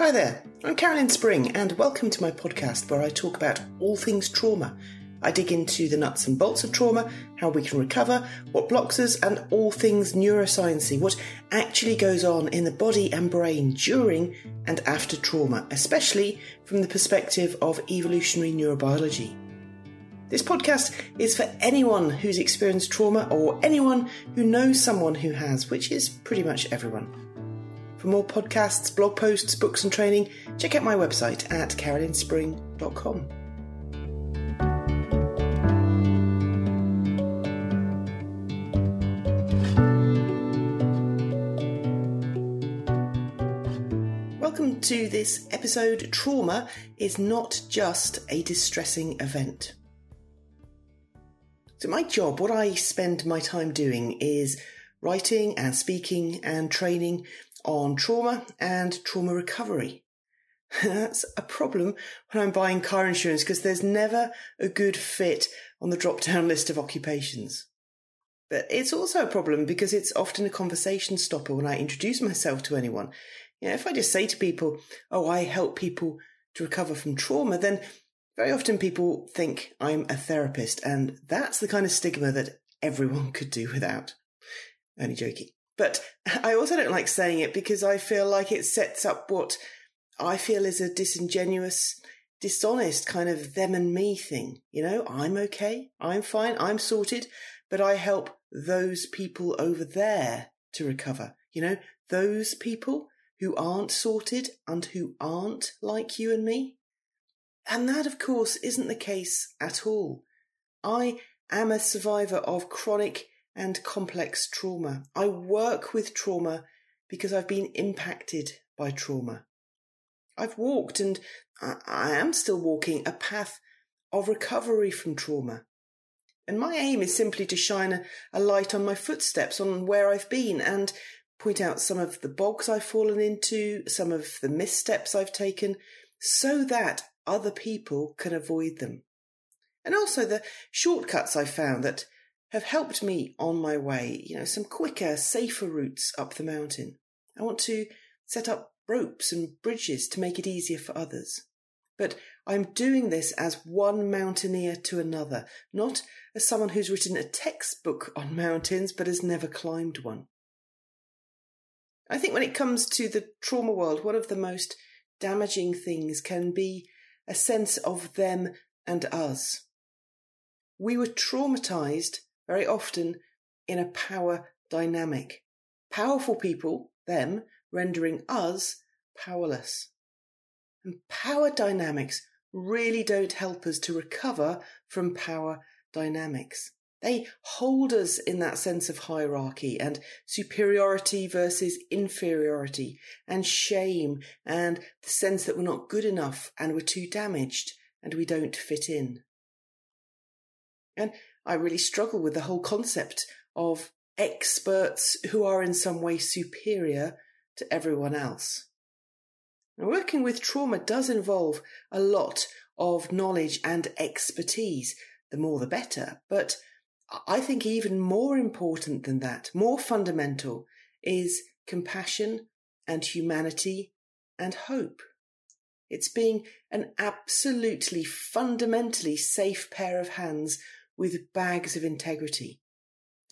Hi there, I'm Carolyn Spring, and welcome to my podcast where I talk about all things trauma. I dig into the nuts and bolts of trauma, how we can recover, what blocks us, and all things neurosciency, what actually goes on in the body and brain during and after trauma, especially from the perspective of evolutionary neurobiology. This podcast is for anyone who's experienced trauma or anyone who knows someone who has, which is pretty much everyone. For more podcasts, blog posts, books, and training, check out my website at carolynspring.com. Welcome to this episode. Trauma is not just a distressing event. So, my job, what I spend my time doing is writing and speaking and training on trauma and trauma recovery. That's a problem when I'm buying car insurance because there's never a good fit on the drop down list of occupations. But it's also a problem because it's often a conversation stopper when I introduce myself to anyone. You know, if I just say to people, oh, I help people to recover from trauma, then very often people think I'm a therapist, and that's the kind of stigma that everyone could do without. Only joking. But I also don't like saying it because I feel like it sets up what I feel is a disingenuous, dishonest kind of them and me thing. You know, I'm okay, I'm fine, I'm sorted, but I help those people over there to recover. You know, those people who aren't sorted and who aren't like you and me. And that, of course, isn't the case at all. I am a survivor of chronic and complex trauma. I work with trauma because I've been impacted by trauma. I've walked and I am still walking a path of recovery from trauma. And my aim is simply to shine a, light on my footsteps, on where I've been, and point out some of the bogs I've fallen into, some of the missteps I've taken, so that other people can avoid them. And also the shortcuts I've found that have helped me on my way, you know, some quicker, safer routes up the mountain. I want to set up ropes and bridges to make it easier for others. But I'm doing this as one mountaineer to another, not as someone who's written a textbook on mountains but has never climbed one. I think when it comes to the trauma world, one of the most damaging things can be a sense of them and us. We were traumatized very often in a power dynamic. Powerful people, them, rendering us powerless. And power dynamics really don't help us to recover from power dynamics. They hold us in that sense of hierarchy and superiority versus inferiority and shame and the sense that we're not good enough and we're too damaged and we don't fit in. And I really struggle with the whole concept of experts who are in some way superior to everyone else. Now, working with trauma does involve a lot of knowledge and expertise. The more the better. But I think even more important than that, more fundamental, is compassion and humanity and hope. It's being an absolutely fundamentally safe pair of hands with bags of integrity.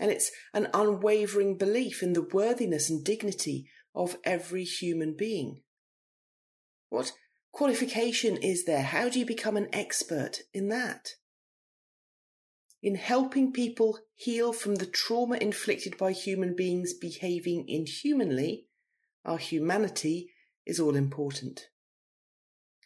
And it's an unwavering belief in the worthiness and dignity of every human being. What qualification is there? How do you become an expert in that? In helping people heal from the trauma inflicted by human beings behaving inhumanly, our humanity is all important.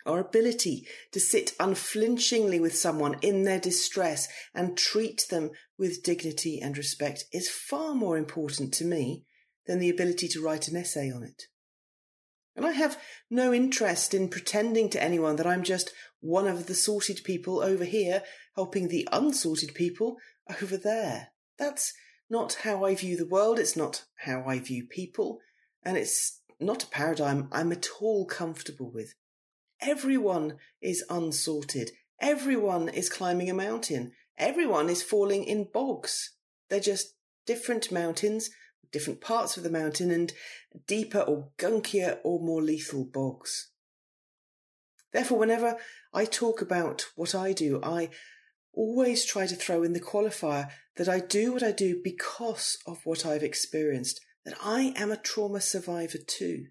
Our ability to sit unflinchingly with someone in their distress and treat them with dignity and respect is far more important to me than the ability to write an essay on it. And I have no interest in pretending to anyone that I'm just one of the sorted people over here helping the unsorted people over there. That's not how I view the world, it's not how I view people, and it's not a paradigm I'm at all comfortable with. Everyone is unsorted. Everyone is climbing a mountain. Everyone is falling in bogs. They're just different mountains, different parts of the mountain, and deeper or gunkier or more lethal bogs. Therefore, whenever I talk about what I do, I always try to throw in the qualifier that I do what I do because of what I've experienced, that I am a trauma survivor too.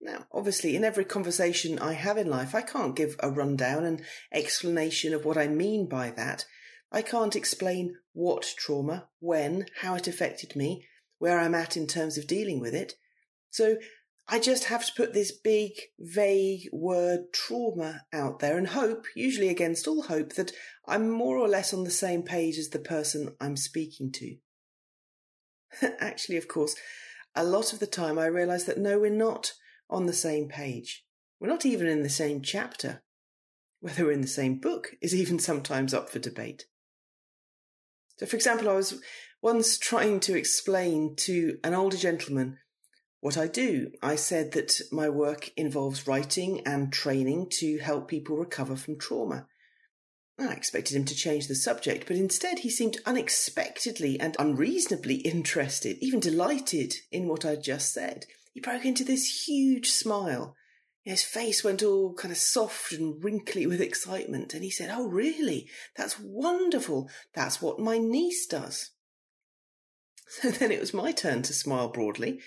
Now, obviously, in every conversation I have in life, I can't give a rundown and explanation of what I mean by that. I can't explain what trauma, when, how it affected me, where I'm at in terms of dealing with it. So I just have to put this big, vague word trauma out there and hope, usually against all hope, that I'm more or less on the same page as the person I'm speaking to. Actually, of course, a lot of the time I realise that no, we're not on the same page. We're not even in the same chapter. Whether we're in the same book is even sometimes up for debate. So, for example, I was once trying to explain to an older gentleman what I do. I said that my work involves writing and training to help people recover from trauma. I expected him to change the subject, but instead he seemed unexpectedly and unreasonably interested, even delighted in what I'd just said. He broke into this huge smile. His face went all kind of soft and wrinkly with excitement, and he said, Oh, really? That's wonderful. That's what my niece does. So then it was my turn to smile broadly,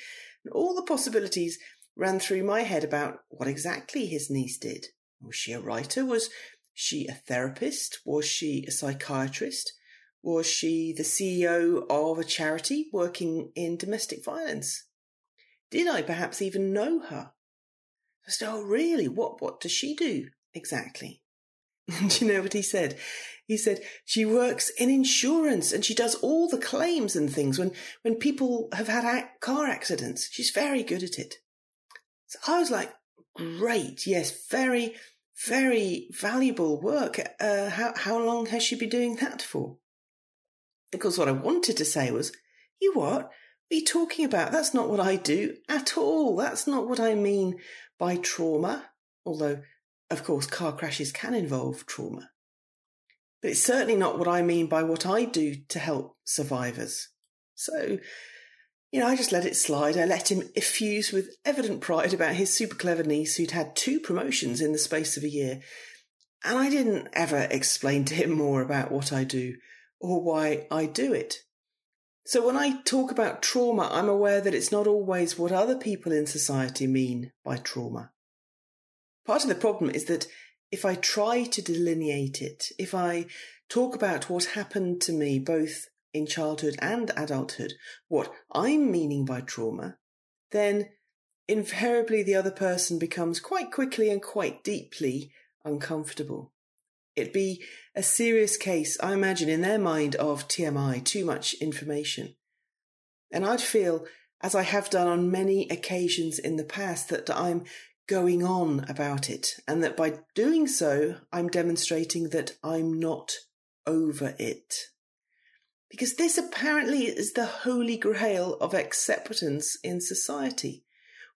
and all the possibilities ran through my head about what exactly his niece did. Was she a writer? Was she a therapist? Was she a psychiatrist? Was she the CEO of a charity working in domestic violence? Did I perhaps even know her? Said, Oh, really? What, what does she do exactly? do you know what he said? He said she works in insurance and she does all the claims and things when, when people have had car accidents. She's very good at it. So I was like, great. Yes, very, very valuable work. Uh, how, how long has she been doing that for? Because what I wanted to say was, you? What you talking about? That's not what I do at all. That's not what I mean by trauma. Although, of course, car crashes can involve trauma. But it's certainly not what I mean by what I do to help survivors. So, you know, I just let it slide. I let him effuse with evident pride about his super clever niece who'd had two promotions in the space of a year. And I didn't ever explain to him more about what I do or why I do it. So when I talk about trauma, I'm aware that it's not always what other people in society mean by trauma. Part of the problem is that if I try to delineate it, if I talk about what happened to me both in childhood and adulthood, what I'm meaning by trauma, then invariably the other person becomes quite quickly and quite deeply uncomfortable. It'd be a serious case, I imagine, in their mind of TMI, too much information. And I'd feel, as I have done on many occasions in the past, that I'm going on about it, and that by doing so, I'm demonstrating that I'm not over it. Because this apparently is the holy grail of acceptance in society.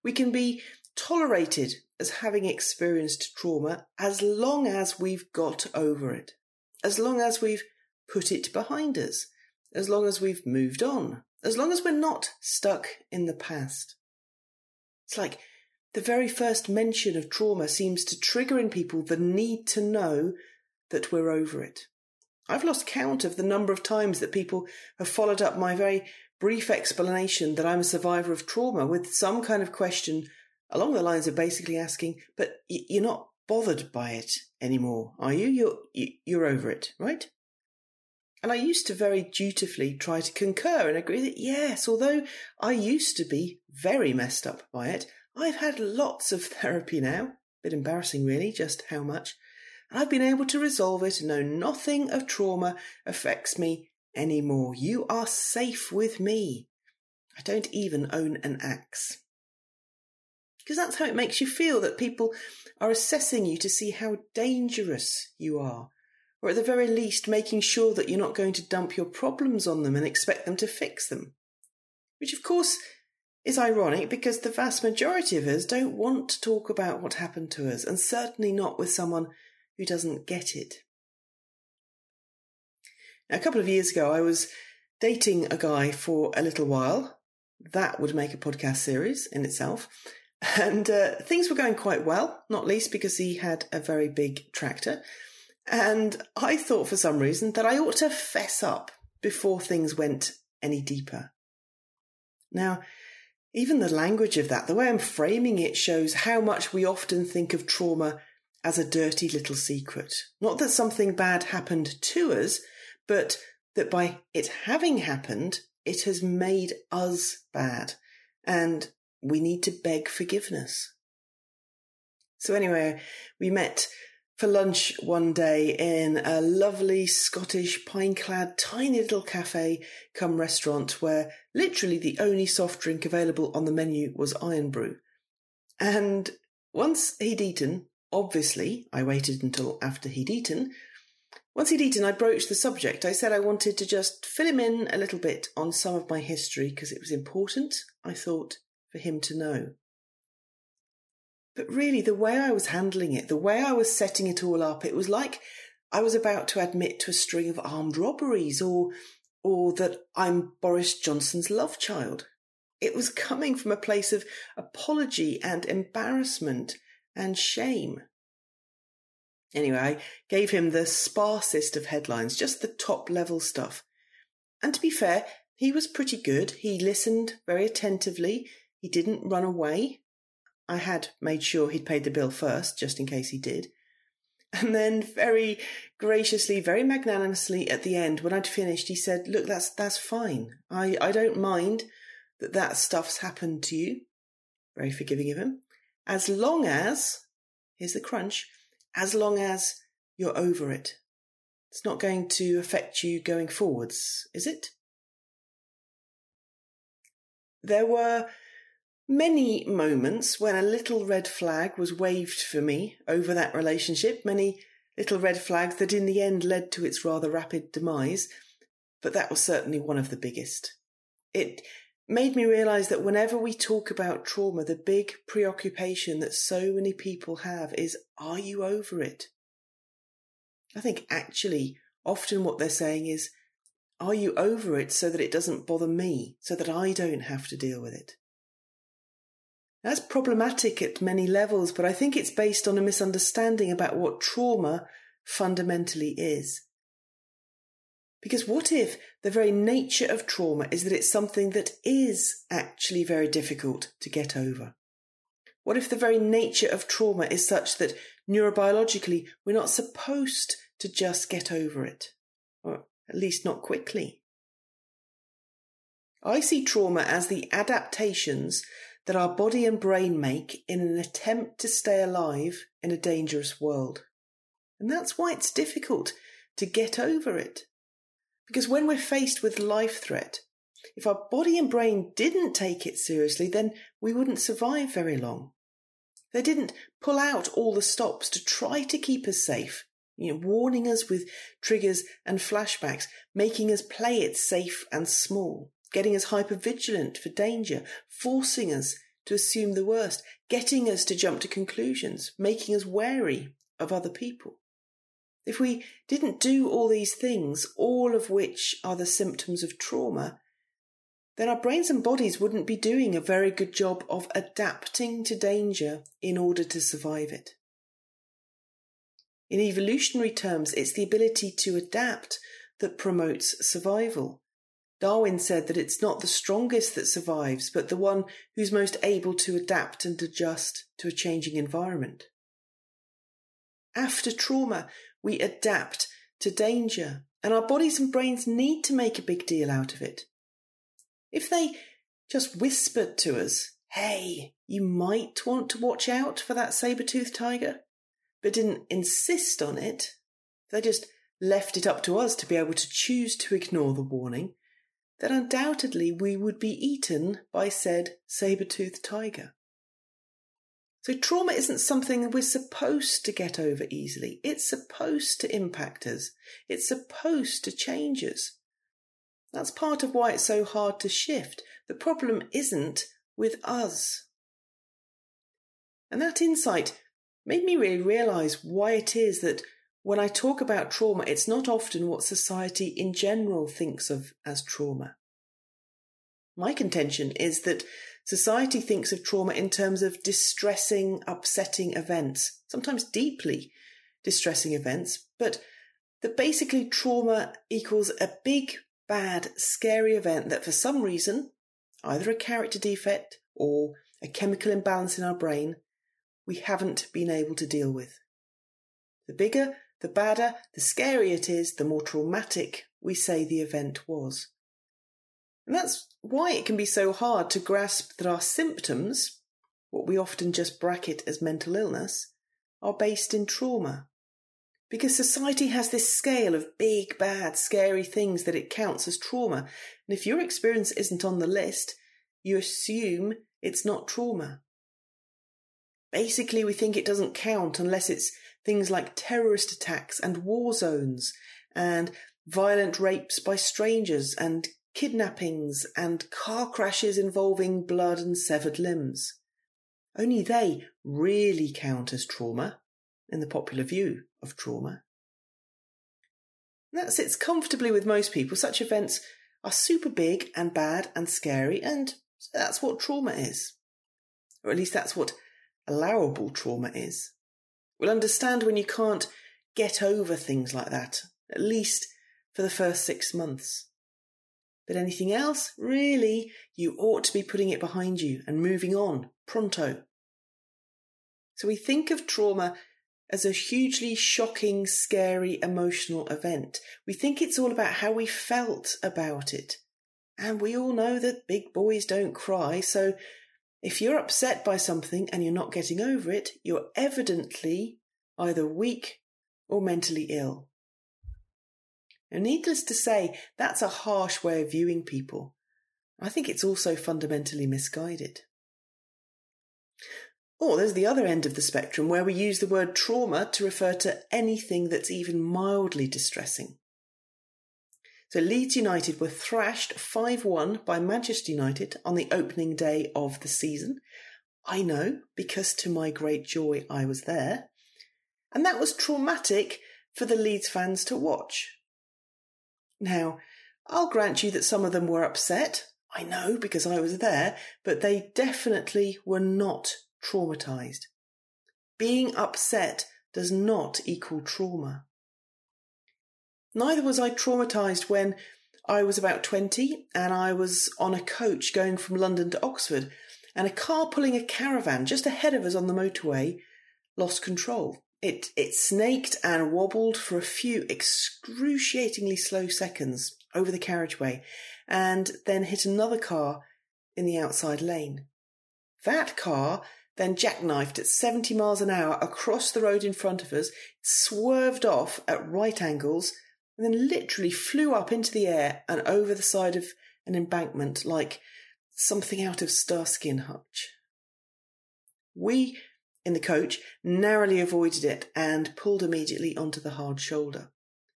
We can be tolerated as having experienced trauma as long as we've got over it, as long as we've put it behind us, as long as we've moved on, as long as we're not stuck in the past. It's like the very first mention of trauma seems to trigger in people the need to know that we're over it. I've lost count of the number of times that people have followed up my very brief explanation that I'm a survivor of trauma with some kind of question along the lines of basically asking, but you're not bothered by it anymore, are you? You're, you're over it, right? And I used to very dutifully try to concur and agree that yes, although I used to be very messed up by it, I've had lots of therapy now. A Bit embarrassing, really, just how much. And I've been able to resolve it and know nothing of trauma affects me anymore. You are safe with me. I don't even own an axe. Because that's how it makes you feel that people are assessing you to see how dangerous you are, or at the very least making sure that you're not going to dump your problems on them and expect them to fix them. Which, of course, is ironic because the vast majority of us don't want to talk about what happened to us, and certainly not with someone who doesn't get it. Now, a couple of years ago, I was dating a guy for a little while. That would make a podcast series in itself. And uh, things were going quite well, not least because he had a very big tractor. And I thought for some reason that I ought to fess up before things went any deeper. Now, even the language of that, the way I'm framing it, shows how much we often think of trauma as a dirty little secret. Not that something bad happened to us, but that by it having happened, it has made us bad. And we need to beg forgiveness. So, anyway, we met for lunch one day in a lovely Scottish pine clad tiny little cafe come restaurant where literally the only soft drink available on the menu was Irn-Bru. And once he'd eaten, obviously, I waited until after he'd eaten. Once he'd eaten, I broached the subject. I said I wanted to just fill him in a little bit on some of my history because it was important, I thought, for him to know. But really, the way I was handling it, the way I was setting it all up, it was like I was about to admit to a string of armed robberies or, or that I'm Boris Johnson's love child. It was coming from a place of apology and embarrassment and shame. Anyway, I gave him the sparsest of headlines, just the top level stuff. And to be fair, he was pretty good. He listened very attentively. He didn't run away. I had made sure he'd paid the bill first, just in case he did. And then very graciously, very magnanimously at the end, when I'd finished, he said, Look, that's that's fine. I, I don't mind that that stuff's happened to you. Very forgiving of him. As long as, here's the crunch, as long as you're over it. It's not going to affect you going forwards, is it? There were many moments when a little red flag was waved for me over that relationship, many little red flags that in the end led to its rather rapid demise, but that was certainly one of the biggest. It made me realize that whenever we talk about trauma, the big preoccupation that so many people have is, are you over it? I think actually, often what they're saying is, are you over it so that it doesn't bother me, so that I don't have to deal with it? That's problematic at many levels, but I think it's based on a misunderstanding about what trauma fundamentally is. Because what if the very nature of trauma is that it's something that is actually very difficult to get over? What if the very nature of trauma is such that neurobiologically we're not supposed to just get over it? Or at least not quickly. I see trauma as the adaptations that our body and brain make in an attempt to stay alive in a dangerous world. And that's why it's difficult to get over it. Because when we're faced with life threat, if our body and brain didn't take it seriously, then we wouldn't survive very long. They didn't pull out all the stops to try to keep us safe, you know, warning us with triggers and flashbacks, making us play it safe and small getting us hypervigilant for danger, forcing us to assume the worst, getting us to jump to conclusions, making us wary of other people. If we didn't do all these things, all of which are the symptoms of trauma, then our brains and bodies wouldn't be doing a very good job of adapting to danger in order to survive it. In evolutionary terms, it's the ability to adapt that promotes survival. Darwin said that it's not the strongest that survives, but the one who's most able to adapt and adjust to a changing environment. After trauma, we adapt to danger, and our bodies and brains need to make a big deal out of it. If they just whispered to us, hey, you might want to watch out for that saber-toothed tiger, but didn't insist on it, they just left it up to us to be able to choose to ignore the warning then undoubtedly we would be eaten by said saber-toothed tiger. So trauma isn't something we're supposed to get over easily. It's supposed to impact us. It's supposed to change us. That's part of why it's so hard to shift. The problem isn't with us. And that insight made me really realize why it is that when I talk about trauma, it's not often what society in general thinks of as trauma. My contention is that society thinks of trauma in terms of distressing, upsetting events, sometimes deeply distressing events, but that basically trauma equals a big, bad, scary event that for some reason, either a character defect or a chemical imbalance in our brain, we haven't been able to deal with. The bigger, the badder, the scarier it is, the more traumatic we say the event was. And that's why it can be so hard to grasp that our symptoms, what we often just bracket as mental illness, are based in trauma. Because society has this scale of big, bad, scary things that it counts as trauma. And if your experience isn't on the list, you assume it's not trauma. Basically, we think it doesn't count unless it's things like terrorist attacks and war zones and violent rapes by strangers and kidnappings and car crashes involving blood and severed limbs. Only they really count as trauma in the popular view of trauma. That sits comfortably with most people. Such events are super big and bad and scary, and that's what trauma is. Or at least that's what allowable trauma is. We'll understand when you can't get over things like that, at least for the first six months. But anything else, really, you ought to be putting it behind you and moving on pronto. So we think of trauma as a hugely shocking, scary, emotional event. We think it's all about how we felt about it. And we all know that big boys don't cry, so if you're upset by something and you're not getting over it, you're evidently either weak or mentally ill. Needless to say, that's a harsh way of viewing people. I think it's also fundamentally misguided. Or there's the other end of the spectrum where we use the word trauma to refer to anything that's even mildly distressing. So Leeds United were thrashed 5 1 by Manchester United on the opening day of the season. I know, because to my great joy I was there. And that was traumatic for the Leeds fans to watch. Now, I'll grant you that some of them were upset. I know because I was there, but they definitely were not traumatized. Being upset does not equal trauma. Neither was I traumatized when I was about 20 and I was on a coach going from London to Oxford, and a car pulling a caravan just ahead of us on the motorway lost control. It, it snaked and wobbled for a few excruciatingly slow seconds over the carriageway and then hit another car in the outside lane. That car then jackknifed at 70 miles an hour across the road in front of us, swerved off at right angles, and then literally flew up into the air and over the side of an embankment like something out of Starsky and Hutch. We, in the coach, narrowly avoided it and pulled immediately onto the hard shoulder.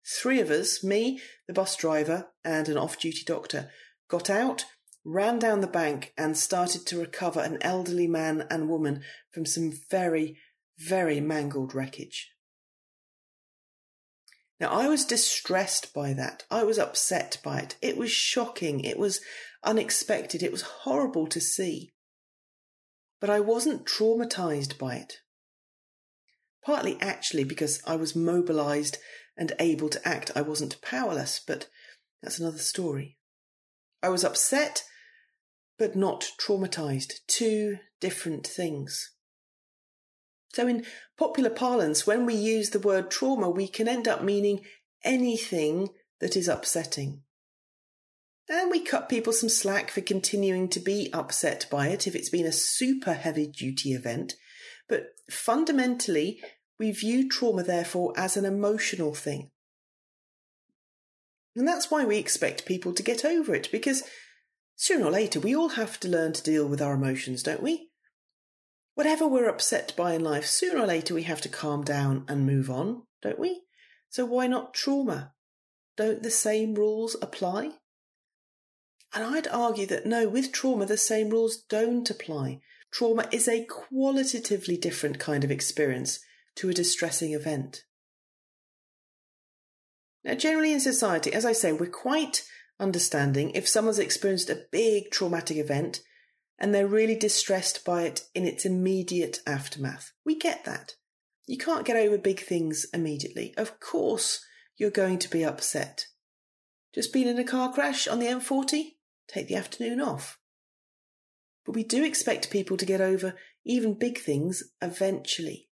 Three of us, me, the bus driver, and an off duty doctor, got out, ran down the bank, and started to recover an elderly man and woman from some very, very mangled wreckage. Now, I was distressed by that. I was upset by it. It was shocking. It was unexpected. It was horrible to see. But I wasn't traumatized by it. Partly actually because I was mobilized and able to act. I wasn't powerless, but that's another story. I was upset, but not traumatized. Two different things. So, in popular parlance, when we use the word trauma, we can end up meaning anything that is upsetting. And we cut people some slack for continuing to be upset by it if it's been a super heavy duty event. But fundamentally, we view trauma, therefore, as an emotional thing. And that's why we expect people to get over it, because sooner or later we all have to learn to deal with our emotions, don't we? Whatever we're upset by in life, sooner or later we have to calm down and move on, don't we? So why not trauma? Don't the same rules apply? And I'd argue that no, with trauma, the same rules don't apply. Trauma is a qualitatively different kind of experience to a distressing event. Now, generally in society, as I say, we're quite understanding if someone's experienced a big traumatic event and they're really distressed by it in its immediate aftermath. We get that. You can't get over big things immediately. Of course, you're going to be upset. Just been in a car crash on the M40? Take the afternoon off. But we do expect people to get over even big things eventually.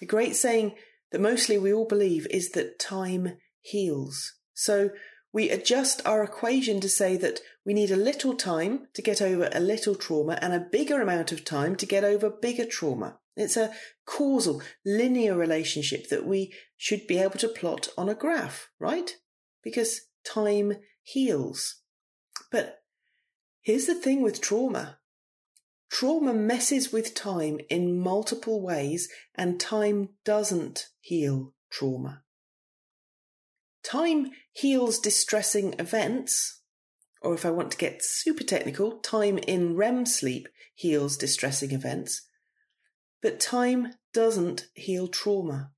The great saying that mostly we all believe is that time heals. So we adjust our equation to say that we need a little time to get over a little trauma and a bigger amount of time to get over bigger trauma. It's a causal, linear relationship that we should be able to plot on a graph, right? Because time heals. But here's the thing with trauma trauma messes with time in multiple ways, and time doesn't heal trauma. Time heals distressing events, or if I want to get super technical, time in REM sleep heals distressing events, but time doesn't heal trauma.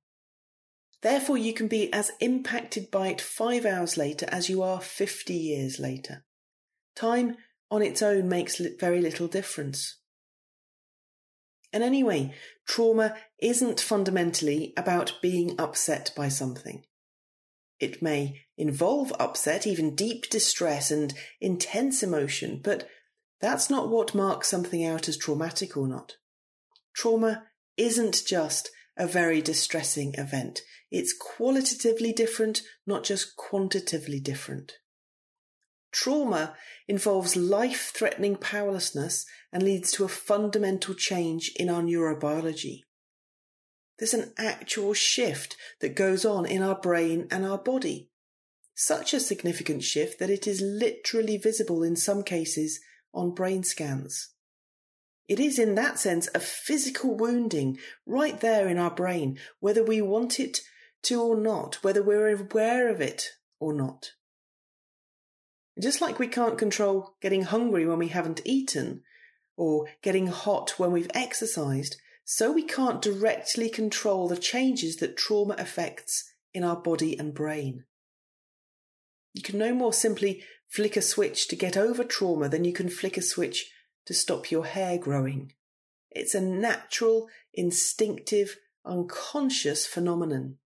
Therefore, you can be as impacted by it five hours later as you are 50 years later. Time on its own makes very little difference. And anyway, trauma isn't fundamentally about being upset by something. It may involve upset, even deep distress and intense emotion, but that's not what marks something out as traumatic or not. Trauma isn't just a very distressing event. It's qualitatively different, not just quantitatively different. Trauma involves life threatening powerlessness and leads to a fundamental change in our neurobiology. There's an actual shift that goes on in our brain and our body. Such a significant shift that it is literally visible in some cases on brain scans. It is, in that sense, a physical wounding right there in our brain, whether we want it to or not, whether we're aware of it or not. Just like we can't control getting hungry when we haven't eaten, or getting hot when we've exercised, so we can't directly control the changes that trauma affects in our body and brain. You can no more simply flick a switch to get over trauma than you can flick a switch to stop your hair growing. It's a natural, instinctive, unconscious phenomenon.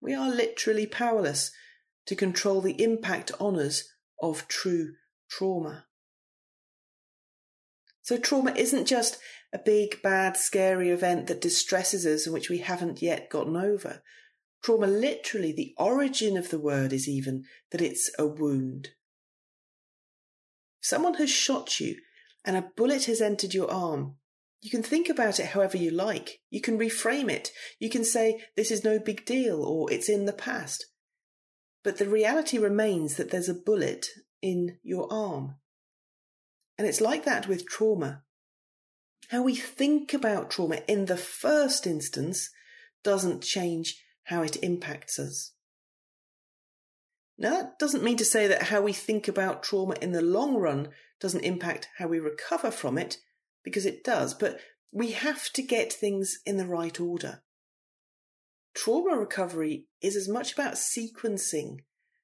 We are literally powerless to control the impact on us of true trauma. So, trauma isn't just a big, bad, scary event that distresses us and which we haven't yet gotten over. Trauma, literally, the origin of the word is even that it's a wound. Someone has shot you and a bullet has entered your arm, you can think about it however you like. You can reframe it. You can say, this is no big deal or it's in the past. But the reality remains that there's a bullet in your arm. And it's like that with trauma. How we think about trauma in the first instance doesn't change how it impacts us. Now, that doesn't mean to say that how we think about trauma in the long run doesn't impact how we recover from it, because it does, but we have to get things in the right order. Trauma recovery is as much about sequencing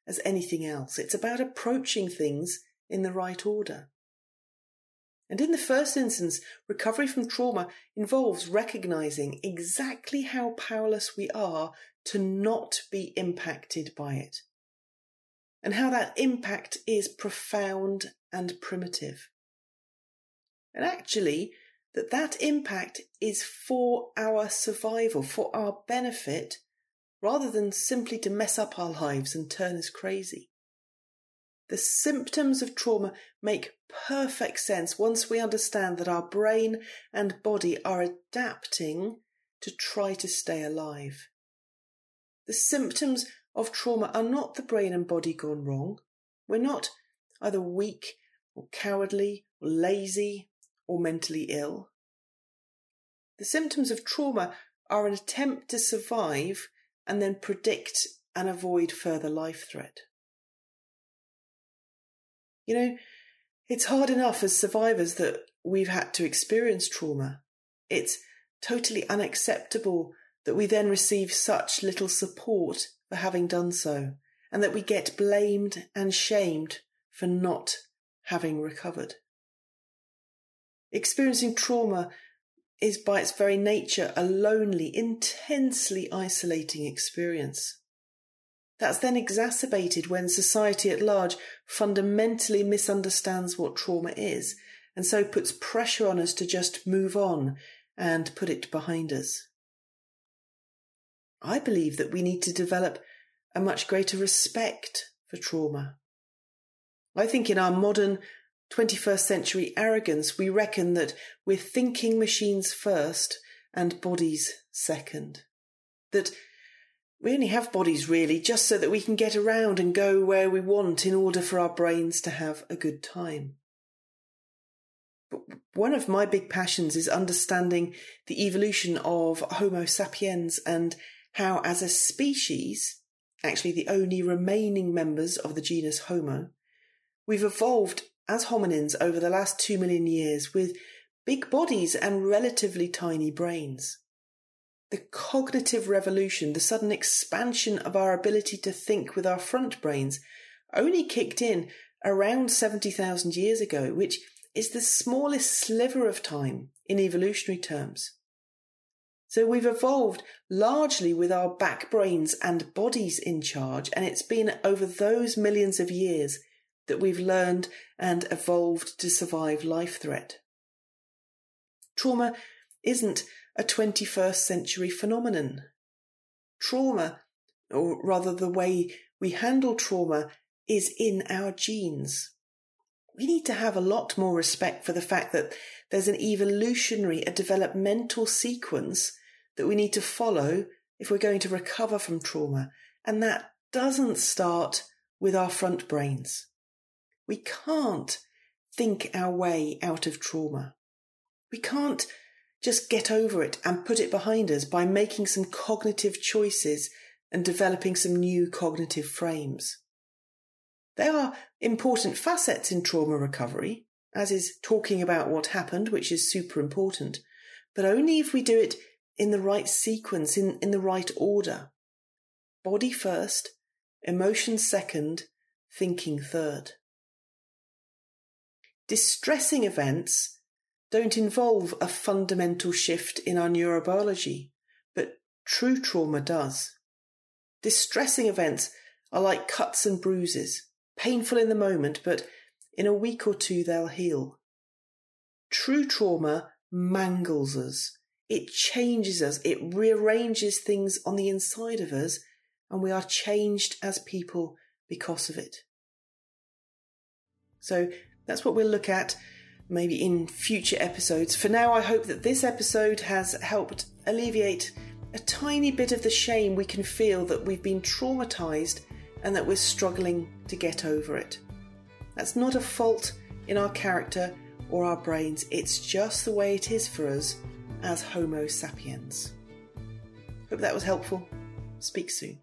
as anything else. It's about approaching things in the right order. And in the first instance, recovery from trauma involves recognizing exactly how powerless we are to not be impacted by it, and how that impact is profound and primitive. And actually, that that impact is for our survival, for our benefit, rather than simply to mess up our lives and turn us crazy. The symptoms of trauma make perfect sense once we understand that our brain and body are adapting to try to stay alive. The symptoms of trauma are not the brain and body gone wrong. We're not either weak or cowardly or lazy or mentally ill. The symptoms of trauma are an attempt to survive and then predict and avoid further life threat. You know, it's hard enough as survivors that we've had to experience trauma. It's totally unacceptable that we then receive such little support for having done so, and that we get blamed and shamed for not having recovered. Experiencing trauma is by its very nature a lonely, intensely isolating experience. That's then exacerbated when society at large fundamentally misunderstands what trauma is and so puts pressure on us to just move on and put it behind us. I believe that we need to develop a much greater respect for trauma. I think in our modern 21st century arrogance, we reckon that we're thinking machines first and bodies second. That we only have bodies really just so that we can get around and go where we want in order for our brains to have a good time. But one of my big passions is understanding the evolution of Homo sapiens and how, as a species, actually the only remaining members of the genus Homo, we've evolved as hominins over the last two million years with big bodies and relatively tiny brains. The cognitive revolution, the sudden expansion of our ability to think with our front brains, only kicked in around 70,000 years ago, which is the smallest sliver of time in evolutionary terms. So we've evolved largely with our back brains and bodies in charge, and it's been over those millions of years that we've learned and evolved to survive life threat. Trauma isn't a 21st century phenomenon. Trauma, or rather the way we handle trauma, is in our genes. We need to have a lot more respect for the fact that there's an evolutionary, a developmental sequence that we need to follow if we're going to recover from trauma. And that doesn't start with our front brains. We can't think our way out of trauma. We can't just get over it and put it behind us by making some cognitive choices and developing some new cognitive frames. There are important facets in trauma recovery, as is talking about what happened, which is super important, but only if we do it in the right sequence, in, in the right order. Body first, emotion second, thinking third. Distressing events don't involve a fundamental shift in our neurobiology, but true trauma does. Distressing events are like cuts and bruises, painful in the moment, but in a week or two they'll heal. True trauma mangles us. It changes us. It rearranges things on the inside of us, and we are changed as people because of it. So that's what we'll look at maybe in future episodes. For now, I hope that this episode has helped alleviate a tiny bit of the shame we can feel that we've been traumatized and that we're struggling to get over it. That's not a fault in our character or our brains, it's just the way it is for us as Homo sapiens. Hope that was helpful. Speak soon.